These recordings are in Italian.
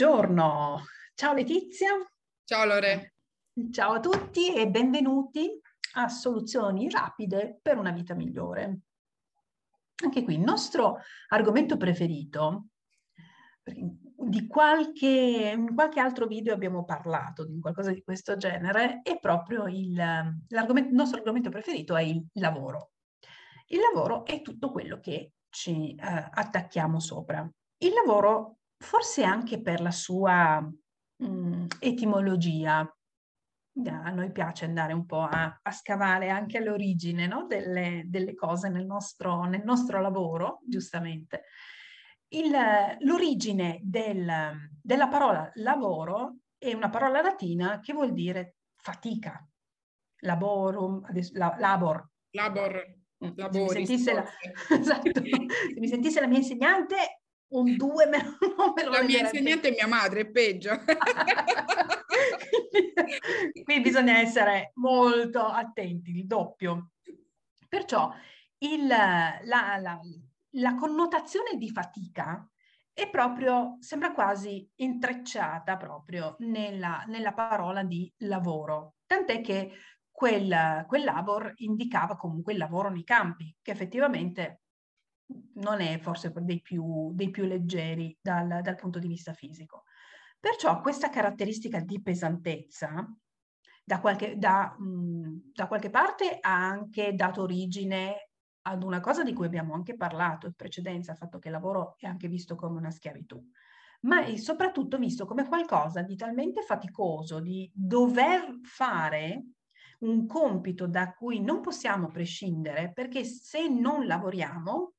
Buongiorno, ciao Letizia. Ciao Lore. Ciao a tutti e benvenuti a Soluzioni rapide per una vita migliore. Anche qui il nostro argomento preferito, di qualche, qualche altro video abbiamo parlato di qualcosa di questo genere, è proprio il, il nostro argomento preferito è il lavoro. Il lavoro è tutto quello che ci eh, attacchiamo sopra. Il lavoro forse anche per la sua mh, mm, etimologia. A noi piace andare un po' a, a scavare anche all'origine no? delle, delle, cose nel nostro, nel nostro lavoro, giustamente. Il, l'origine del, della parola lavoro è una parola latina che vuol dire fatica, laborum, la, labor. Labor. Mm, se mi, la, esatto, se mi sentisse la mia insegnante un 2 me lo, non me lo La mia insegnante è mia madre, è peggio. Qui bisogna essere molto attenti, il doppio. Perciò il, la, la, la connotazione di fatica è proprio, sembra quasi intrecciata proprio nella, nella parola di lavoro, tant'è che quel, quel labor indicava comunque il lavoro nei campi, che effettivamente non è forse dei più, dei più leggeri dal, dal, punto di vista fisico. Perciò questa caratteristica di pesantezza da qualche, da, mh, da qualche parte ha anche dato origine ad una cosa di cui abbiamo anche parlato in precedenza, il fatto che il lavoro è anche visto come una schiavitù, ma è soprattutto visto come qualcosa di talmente faticoso, di dover fare un compito da cui non possiamo prescindere, perché se non lavoriamo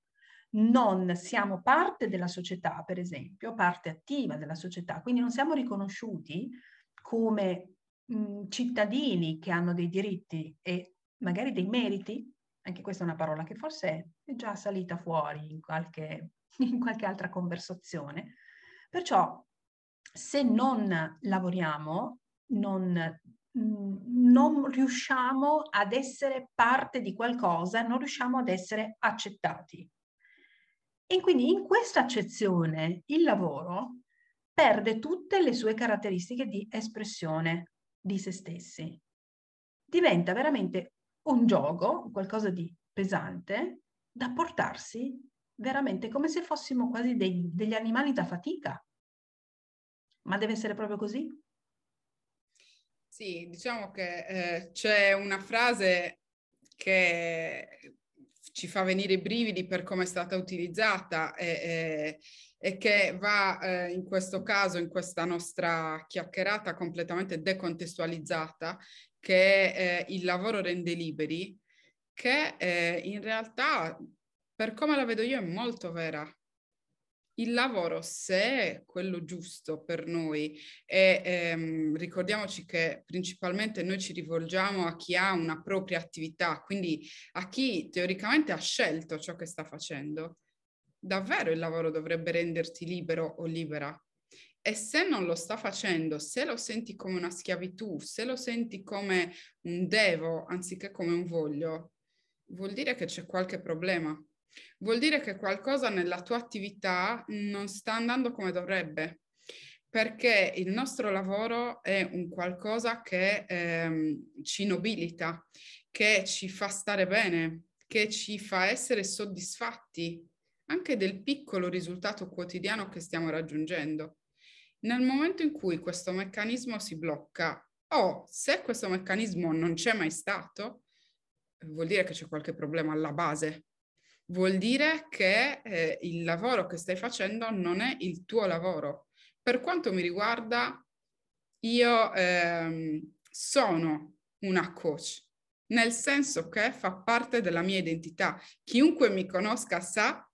non siamo parte della società, per esempio, parte attiva della società, quindi non siamo riconosciuti come mh, cittadini che hanno dei diritti e magari dei meriti, anche questa è una parola che forse è già salita fuori in qualche, in qualche altra conversazione. Perciò se non lavoriamo, non non riusciamo ad essere parte di qualcosa, non riusciamo ad essere accettati. E quindi in questa accezione il lavoro perde tutte le sue caratteristiche di espressione di se stessi. Diventa veramente un gioco, qualcosa di pesante, da portarsi veramente come se fossimo quasi dei, degli animali da fatica. Ma deve essere proprio così? Sì, diciamo che eh, c'è una frase che ci fa venire i brividi per come è stata utilizzata e, e, e che va eh, in questo caso, in questa nostra chiacchierata completamente decontestualizzata, che eh, il lavoro rende liberi, che eh, in realtà, per come la vedo io, è molto vera il lavoro, se è quello giusto per noi, e ehm, ricordiamoci che principalmente noi ci rivolgiamo a chi ha una propria attività, quindi a chi teoricamente ha scelto ciò che sta facendo, davvero il lavoro dovrebbe renderti libero o libera. E se non lo sta facendo, se lo senti come una schiavitù, se lo senti come un devo anziché come un voglio, vuol dire che c'è qualche problema vuol dire che qualcosa nella tua attività non sta andando come dovrebbe, perché il nostro lavoro è un qualcosa che ehm, ci nobilita, che ci fa stare bene, che ci fa essere soddisfatti anche del piccolo risultato quotidiano che stiamo raggiungendo. Nel momento in cui questo meccanismo si blocca o se questo meccanismo non c'è mai stato, vuol dire che c'è qualche problema alla base vuol dire che eh, il lavoro che stai facendo non è il tuo lavoro. Per quanto mi riguarda, io ehm, sono una coach, nel senso che fa parte della mia identità. Chiunque mi conosca sa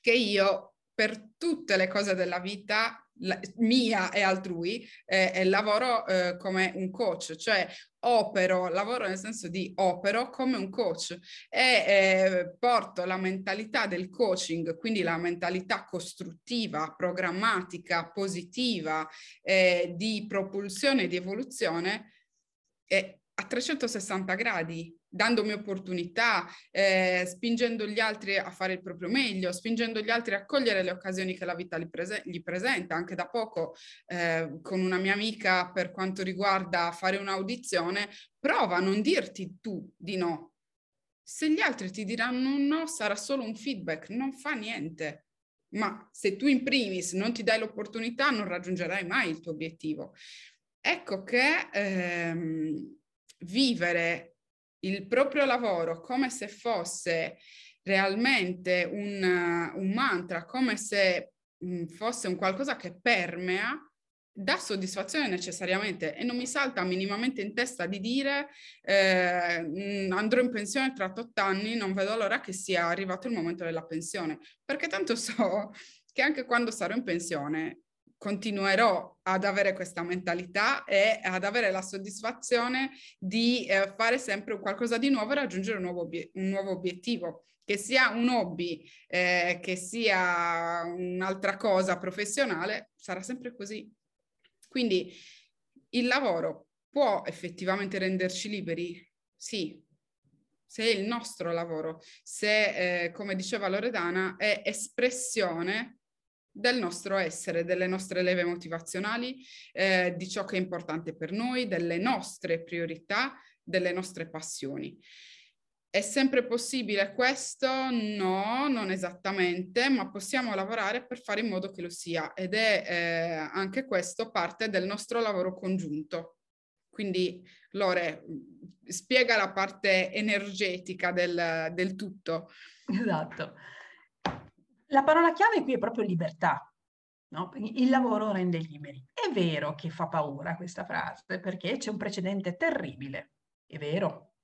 che io per tutte le cose della vita la, mia e altrui, eh, e lavoro eh, come un coach, cioè opero, lavoro nel senso di opero come un coach e eh, porto la mentalità del coaching, quindi la mentalità costruttiva, programmatica, positiva, eh, di propulsione e di evoluzione a 360 gradi dandomi opportunità, eh, spingendo gli altri a fare il proprio meglio, spingendo gli altri a cogliere le occasioni che la vita gli, prese- gli presenta. Anche da poco eh, con una mia amica per quanto riguarda fare un'audizione, prova a non dirti tu di no. Se gli altri ti diranno no, sarà solo un feedback, non fa niente. Ma se tu in primis non ti dai l'opportunità, non raggiungerai mai il tuo obiettivo. Ecco che ehm, vivere il proprio lavoro come se fosse realmente un, un mantra, come se mh, fosse un qualcosa che permea, dà soddisfazione necessariamente e non mi salta minimamente in testa di dire eh, andrò in pensione tra 8 anni, non vedo l'ora che sia arrivato il momento della pensione, perché tanto so che anche quando sarò in pensione continuerò ad avere questa mentalità e ad avere la soddisfazione di eh, fare sempre qualcosa di nuovo e raggiungere un nuovo, obie- un nuovo obiettivo che sia un hobby, eh, che sia un'altra cosa professionale, sarà sempre così. Quindi il lavoro può effettivamente renderci liberi? Sì, se il nostro lavoro, se, eh, come diceva Loredana, è espressione del nostro essere, delle nostre leve motivazionali, eh, di ciò che è importante per noi, delle nostre priorità, delle nostre passioni. È sempre possibile questo? No, non esattamente, ma possiamo lavorare per fare in modo che lo sia ed è eh, anche questo parte del nostro lavoro congiunto. Quindi Lore, spiega la parte energetica del, del tutto. Esatto. La parola chiave qui è proprio libertà. No? Il lavoro rende liberi. È vero che fa paura questa frase perché c'è un precedente terribile, è vero.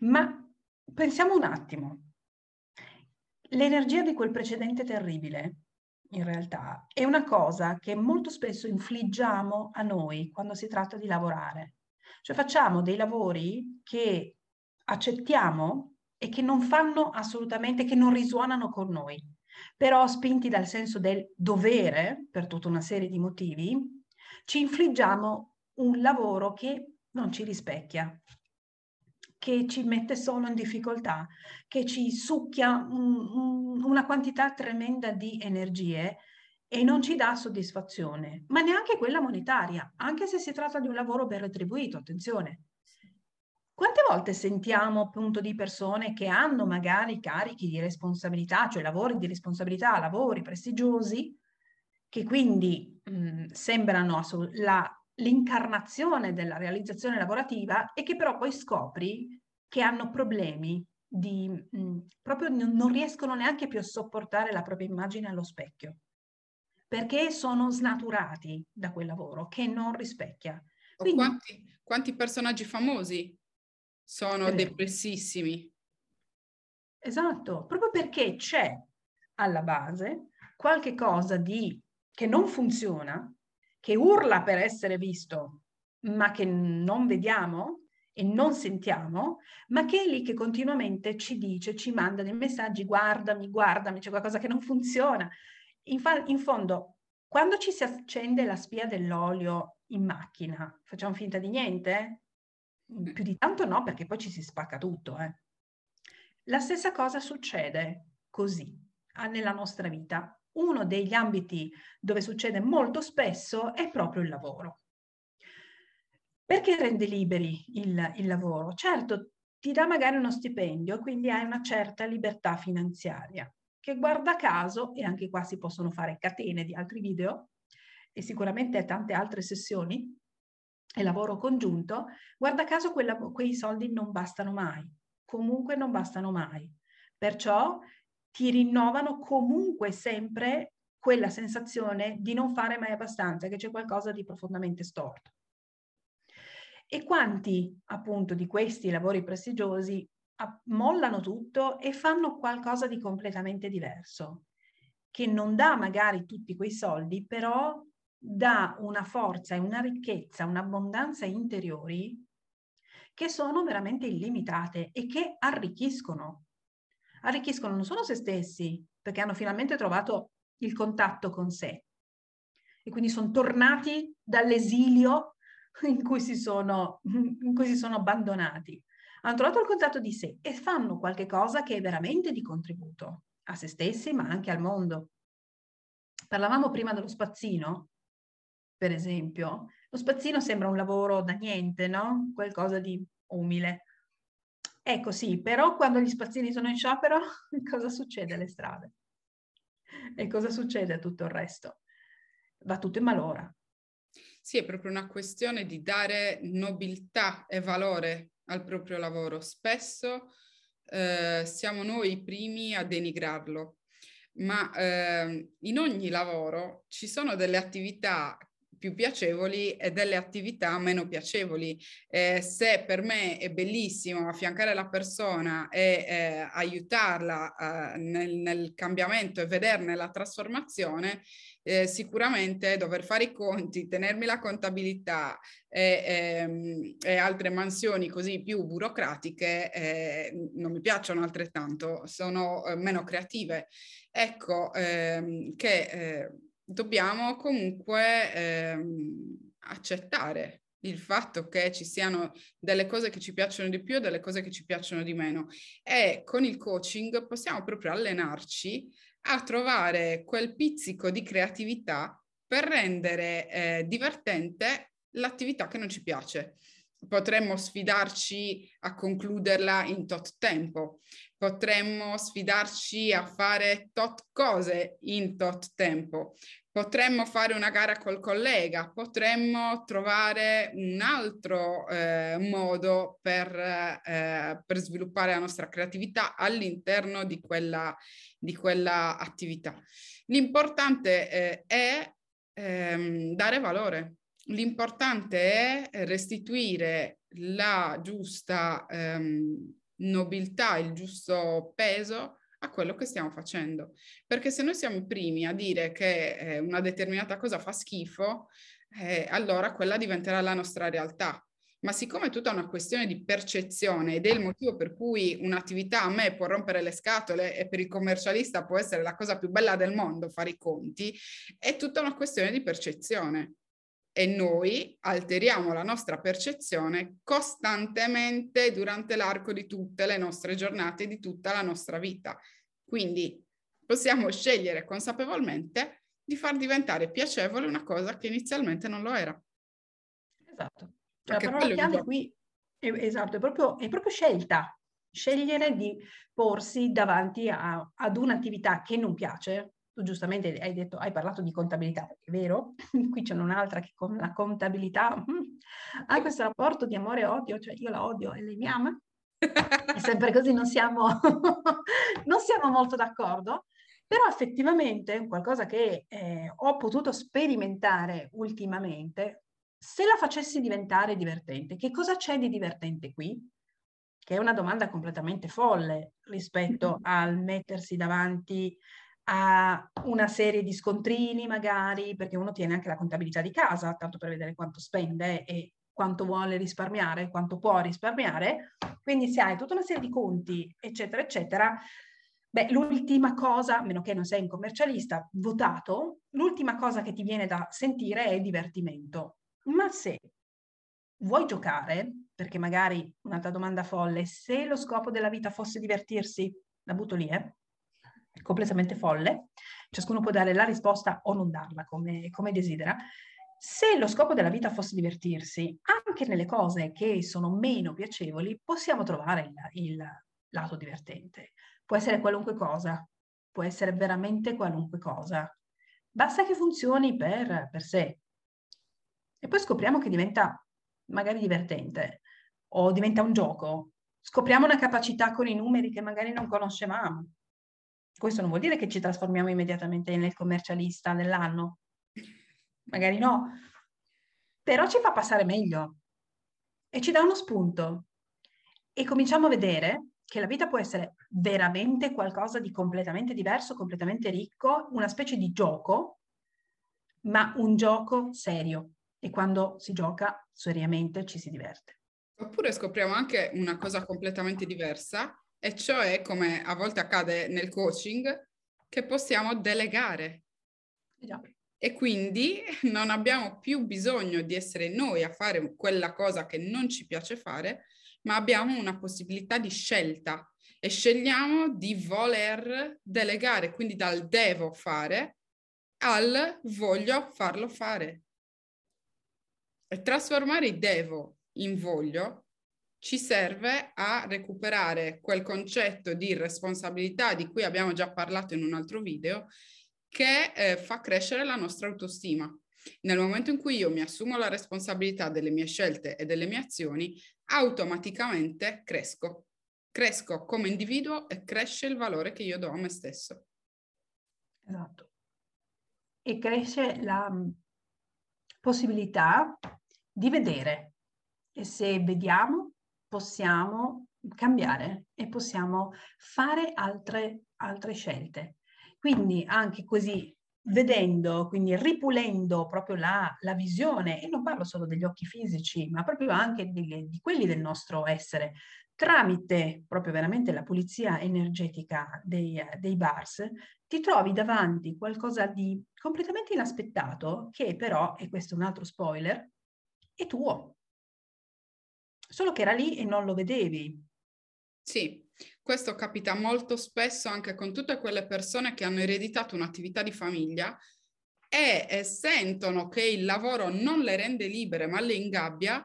Ma pensiamo un attimo. L'energia di quel precedente terribile, in realtà, è una cosa che molto spesso infliggiamo a noi quando si tratta di lavorare. Cioè facciamo dei lavori che accettiamo e che non fanno assolutamente, che non risuonano con noi però spinti dal senso del dovere, per tutta una serie di motivi, ci infliggiamo un lavoro che non ci rispecchia, che ci mette solo in difficoltà, che ci succhia un, un, una quantità tremenda di energie e non ci dà soddisfazione, ma neanche quella monetaria, anche se si tratta di un lavoro ben retribuito, attenzione. Quante volte sentiamo appunto di persone che hanno magari carichi di responsabilità, cioè lavori di responsabilità, lavori prestigiosi, che quindi mh, sembrano la, l'incarnazione della realizzazione lavorativa e che però poi scopri che hanno problemi di mh, proprio non riescono neanche più a sopportare la propria immagine allo specchio perché sono snaturati da quel lavoro che non rispecchia. Quindi, quanti, quanti personaggi famosi sono depressissimi. Esatto, proprio perché c'è alla base qualche cosa di, che non funziona, che urla per essere visto, ma che non vediamo e non sentiamo, ma che è lì che continuamente ci dice, ci manda dei messaggi, guardami, guardami, c'è qualcosa che non funziona. In, fa- in fondo, quando ci si accende la spia dell'olio in macchina, facciamo finta di niente? Mhmm, più di tanto no, perché poi ci si spacca tutto. Eh. La stessa cosa succede così nella nostra vita. Uno degli ambiti dove succede molto spesso è proprio il lavoro. Perché rende liberi il, il lavoro? Certo, ti dà magari uno stipendio, quindi hai una certa libertà finanziaria, che guarda caso, e anche qua si possono fare catene di altri video, e sicuramente tante altre sessioni, e lavoro congiunto, guarda caso quella, quei soldi non bastano mai, comunque non bastano mai. Perciò ti rinnovano comunque sempre quella sensazione di non fare mai abbastanza, che c'è qualcosa di profondamente storto. E quanti appunto di questi lavori prestigiosi mollano tutto e fanno qualcosa di completamente diverso, che non dà magari tutti quei soldi, però dà una forza e una ricchezza, un'abbondanza interiori che sono veramente illimitate e che arricchiscono. Arricchiscono non solo se stessi, perché hanno finalmente trovato il contatto con sé e quindi sono tornati dall'esilio in cui si sono, cui si sono abbandonati, hanno trovato il contatto di sé e fanno qualche cosa che è veramente di contributo a se stessi, ma anche al mondo. Parlavamo prima dello spazzino, per esempio. Lo spazzino sembra un lavoro da niente, no? Qualcosa di umile. Ecco sì, però quando gli spazzini sono in sciopero, cosa succede alle strade? E cosa succede a tutto il resto? Va tutto in malora. Sì, è proprio una questione di dare nobiltà e valore al proprio lavoro. Spesso eh, siamo noi i primi a denigrarlo, ma eh, in ogni lavoro ci sono delle attività più piacevoli e delle attività meno piacevoli. Eh, se per me è bellissimo affiancare la persona e eh, aiutarla eh, nel, nel, cambiamento e vederne la trasformazione, eh, sicuramente dover fare i conti, tenermi la contabilità e, ehm, e altre mansioni così più burocratiche eh, non mi piacciono altrettanto, sono eh, meno creative. Ecco ehm, che dobbiamo comunque ehm, accettare il fatto che ci siano delle cose che ci piacciono di più e delle cose che ci piacciono di meno. E con il coaching possiamo proprio allenarci a trovare quel pizzico di creatività per rendere eh, divertente l'attività che non ci piace. Potremmo sfidarci a concluderla in tot tempo, potremmo sfidarci a fare tot cose in tot tempo, potremmo fare una gara col collega, potremmo trovare un altro eh, modo per, eh, per, sviluppare la nostra creatività all'interno di quella, di quella attività. L'importante eh, è ehm, dare valore, l'importante è restituire la giusta ehm, nobiltà, il giusto peso a quello che stiamo facendo. Perché se noi siamo i primi a dire che eh, una determinata cosa fa schifo, eh, allora quella diventerà la nostra realtà. Ma siccome è tutta una questione di percezione ed è il motivo per cui un'attività a me può rompere le scatole e per il commercialista può essere la cosa più bella del mondo fare i conti, è tutta una questione di percezione e noi alteriamo la nostra percezione costantemente durante l'arco di tutte le nostre giornate, di tutta la nostra vita. Quindi possiamo scegliere consapevolmente di far diventare piacevole una cosa che inizialmente non lo era. Esatto. Cioè, la parola chiave qui è, esatto, è proprio, è proprio scelta. Scegliere di porsi davanti a, ad un'attività che non piace, tu giustamente hai detto, hai parlato di contabilità, è vero, qui c'è un'altra che con la contabilità mm, ha questo rapporto di amore e odio, cioè io la odio e lei mi ama, è sempre così, non siamo, non siamo molto d'accordo, però effettivamente è qualcosa che eh, ho potuto sperimentare ultimamente, se la facessi diventare divertente, che cosa c'è di divertente qui? Che è una domanda completamente folle rispetto al mettersi davanti a una serie di scontrini magari, perché uno tiene anche la contabilità di casa, tanto per vedere quanto spende e quanto vuole risparmiare, quanto può risparmiare. Quindi se hai tutta una serie di conti, eccetera, eccetera, beh, l'ultima cosa, a meno che non sei un commercialista votato, l'ultima cosa che ti viene da sentire è divertimento. Ma se vuoi giocare, perché magari un'altra domanda folle, se lo scopo della vita fosse divertirsi, la butto lì, eh? Completamente folle, ciascuno può dare la risposta o non darla come, come desidera. Se lo scopo della vita fosse divertirsi, anche nelle cose che sono meno piacevoli, possiamo trovare il, il lato divertente. Può essere qualunque cosa, può essere veramente qualunque cosa. Basta che funzioni per, per sé. E poi scopriamo che diventa magari divertente o diventa un gioco. Scopriamo una capacità con i numeri che magari non conoscevamo. Questo non vuol dire che ci trasformiamo immediatamente nel commercialista dell'anno, magari no, però ci fa passare meglio e ci dà uno spunto e cominciamo a vedere che la vita può essere veramente qualcosa di completamente diverso, completamente ricco, una specie di gioco, ma un gioco serio. E quando si gioca seriamente ci si diverte. Oppure scopriamo anche una cosa completamente diversa, e cioè, come a volte accade nel coaching, che possiamo delegare. Già. E quindi non abbiamo più bisogno di essere noi a fare quella cosa che non ci piace fare, ma abbiamo una possibilità di scelta e scegliamo di voler delegare, quindi dal devo fare al voglio farlo fare. E trasformare il devo in voglio ci serve a recuperare quel concetto di responsabilità di cui abbiamo già parlato in un altro video, che eh, fa crescere la nostra autostima. Nel momento in cui io mi assumo la responsabilità delle mie scelte e delle mie azioni, automaticamente cresco. Cresco come individuo e cresce il valore che io do a me stesso. Esatto. E cresce la mm, possibilità di vedere. E se vediamo, possiamo cambiare e possiamo fare altre, altre scelte. Quindi anche così vedendo, quindi ripulendo proprio la, la, visione, e non parlo solo degli occhi fisici, ma proprio anche di, di, quelli del nostro essere, tramite proprio veramente la pulizia energetica dei, dei bars, ti trovi davanti qualcosa di completamente inaspettato, che però, e questo è un altro spoiler, è tuo. Solo che era lì e non lo vedevi. Sì, questo capita molto spesso anche con tutte quelle persone che hanno ereditato un'attività di famiglia e, e sentono che il lavoro non le rende libere ma le ingabbia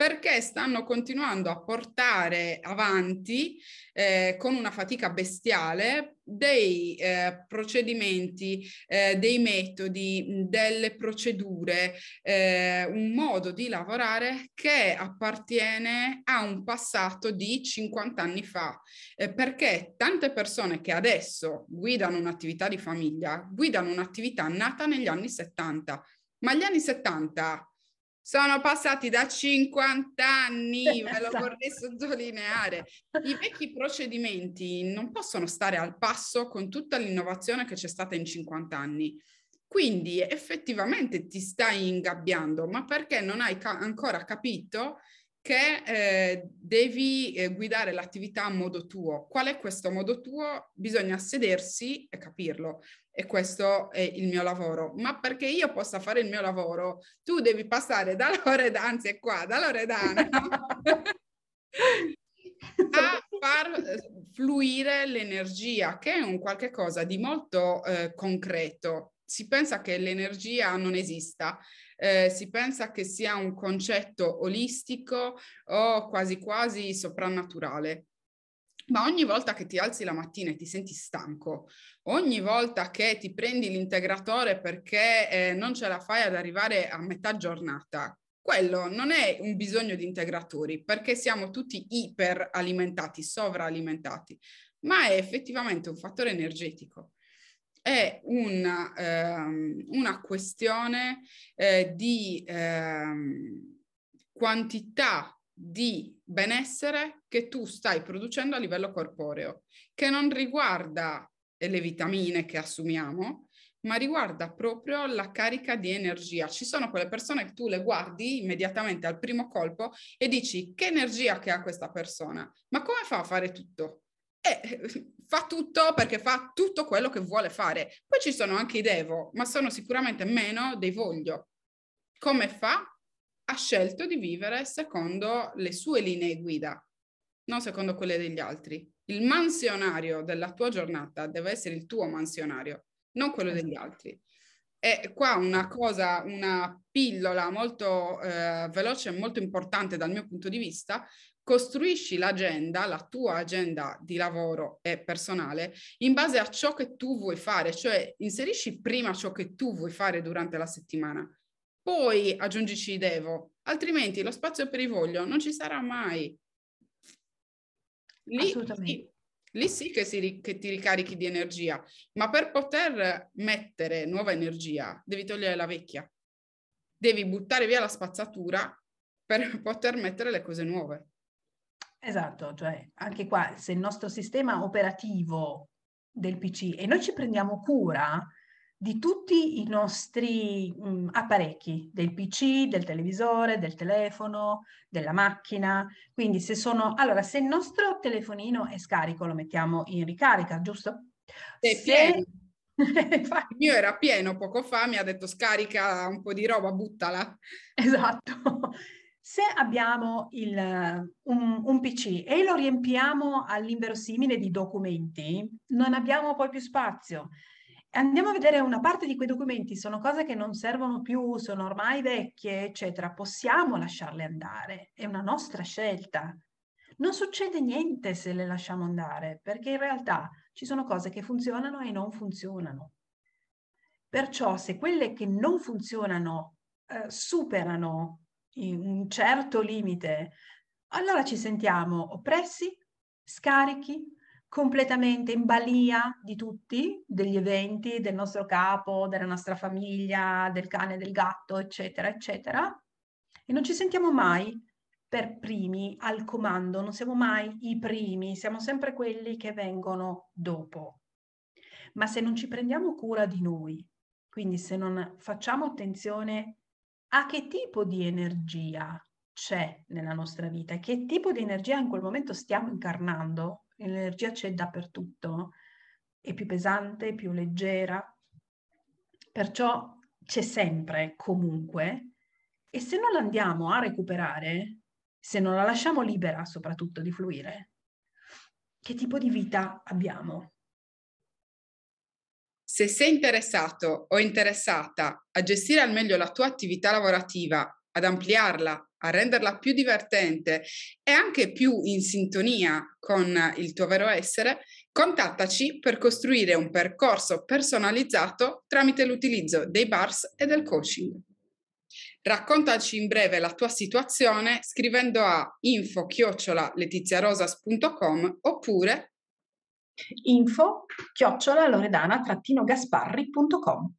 perché stanno continuando a portare avanti eh, con una fatica bestiale dei eh, procedimenti, eh, dei metodi, delle procedure, eh, un modo di lavorare che appartiene a un passato di 50 anni fa, eh, perché tante persone che adesso guidano un'attività di famiglia guidano un'attività nata negli anni 70, ma gli anni 70 sono passati da 50 anni, ve lo vorrei sottolineare. I vecchi procedimenti non possono stare al passo con tutta l'innovazione che c'è stata in 50 anni. Quindi effettivamente ti stai ingabbiando, ma perché non hai ca- ancora capito che eh, devi eh, guidare l'attività a modo tuo. Qual è questo modo tuo? Bisogna sedersi e capirlo e questo è il mio lavoro. Ma perché io possa fare il mio lavoro, tu devi passare da Loredana, anzi è qua, da Loredana, a far eh, fluire l'energia, che è un qualche cosa di molto eh, concreto. Si pensa che l'energia non esista, eh, si pensa che sia un concetto olistico o quasi quasi soprannaturale. Ma ogni volta che ti alzi la mattina e ti senti stanco, ogni volta che ti prendi l'integratore perché eh, non ce la fai ad arrivare a metà giornata, quello non è un bisogno di integratori perché siamo tutti iperalimentati, sovralimentati, ma è effettivamente un fattore energetico. È una, ehm, una questione eh, di ehm, quantità di benessere che tu stai producendo a livello corporeo, che non riguarda le vitamine che assumiamo, ma riguarda proprio la carica di energia. Ci sono quelle persone che tu le guardi immediatamente al primo colpo e dici che energia che ha questa persona, ma come fa a fare tutto? E fa tutto perché fa tutto quello che vuole fare. Poi ci sono anche i devo, ma sono sicuramente meno dei voglio. Come fa? ha scelto di vivere secondo le sue linee guida, non secondo quelle degli altri. Il mansionario della tua giornata deve essere il tuo mansionario, non quello degli esatto. altri. E qua una cosa, una pillola molto eh, veloce e molto importante dal mio punto di vista, costruisci l'agenda, la tua agenda di lavoro e personale in base a ciò che tu vuoi fare, cioè inserisci prima ciò che tu vuoi fare durante la settimana poi aggiungici i devo, altrimenti lo spazio per i voglio non ci sarà mai. Lì, sì, lì sì che, si, che ti ricarichi di energia, ma per poter mettere nuova energia devi togliere la vecchia. Devi buttare via la spazzatura per poter mettere le cose nuove. Esatto, cioè anche qua se il nostro sistema operativo del PC e noi ci prendiamo cura di tutti i nostri mh, apparecchi, del PC, del televisore, del telefono, della macchina. Quindi se sono... Allora, se il nostro telefonino è scarico, lo mettiamo in ricarica, giusto? È se... pieno. il mio era pieno poco fa, mi ha detto scarica un po' di roba, buttala. Esatto. Se abbiamo il, un, un, PC e lo riempiamo all'inverosimile di documenti, non abbiamo poi più spazio. Andiamo a vedere una parte di quei documenti, sono cose che non servono più, sono ormai vecchie, eccetera. Possiamo lasciarle andare, è una nostra scelta. Non succede niente se le lasciamo andare, perché in realtà ci sono cose che funzionano e non funzionano. Perciò se quelle che non funzionano eh, superano un certo limite, allora ci sentiamo oppressi, scarichi, completamente in balia di tutti, degli eventi, del nostro capo, della nostra famiglia, del cane, del gatto, eccetera, eccetera. E non ci sentiamo mai per primi al comando, non siamo mai i primi, siamo sempre quelli che vengono dopo. Ma se non ci prendiamo cura di noi, quindi se non facciamo attenzione a che tipo di energia c'è nella nostra vita, che tipo di energia in quel momento stiamo incarnando, l'energia c'è dappertutto, è più pesante, più leggera, perciò c'è sempre, comunque, e se non la andiamo a recuperare, se non la lasciamo libera soprattutto di fluire, che tipo di vita abbiamo? Se sei interessato o interessata a gestire al meglio la tua attività lavorativa, ad ampliarla, a renderla più divertente e anche più in sintonia con il tuo vero essere, contattaci per costruire un percorso personalizzato tramite l'utilizzo dei bars e del coaching. Raccontaci in breve la tua situazione scrivendo a info-letiziarosas.com oppure info chiocciolaloredana-gasparri.com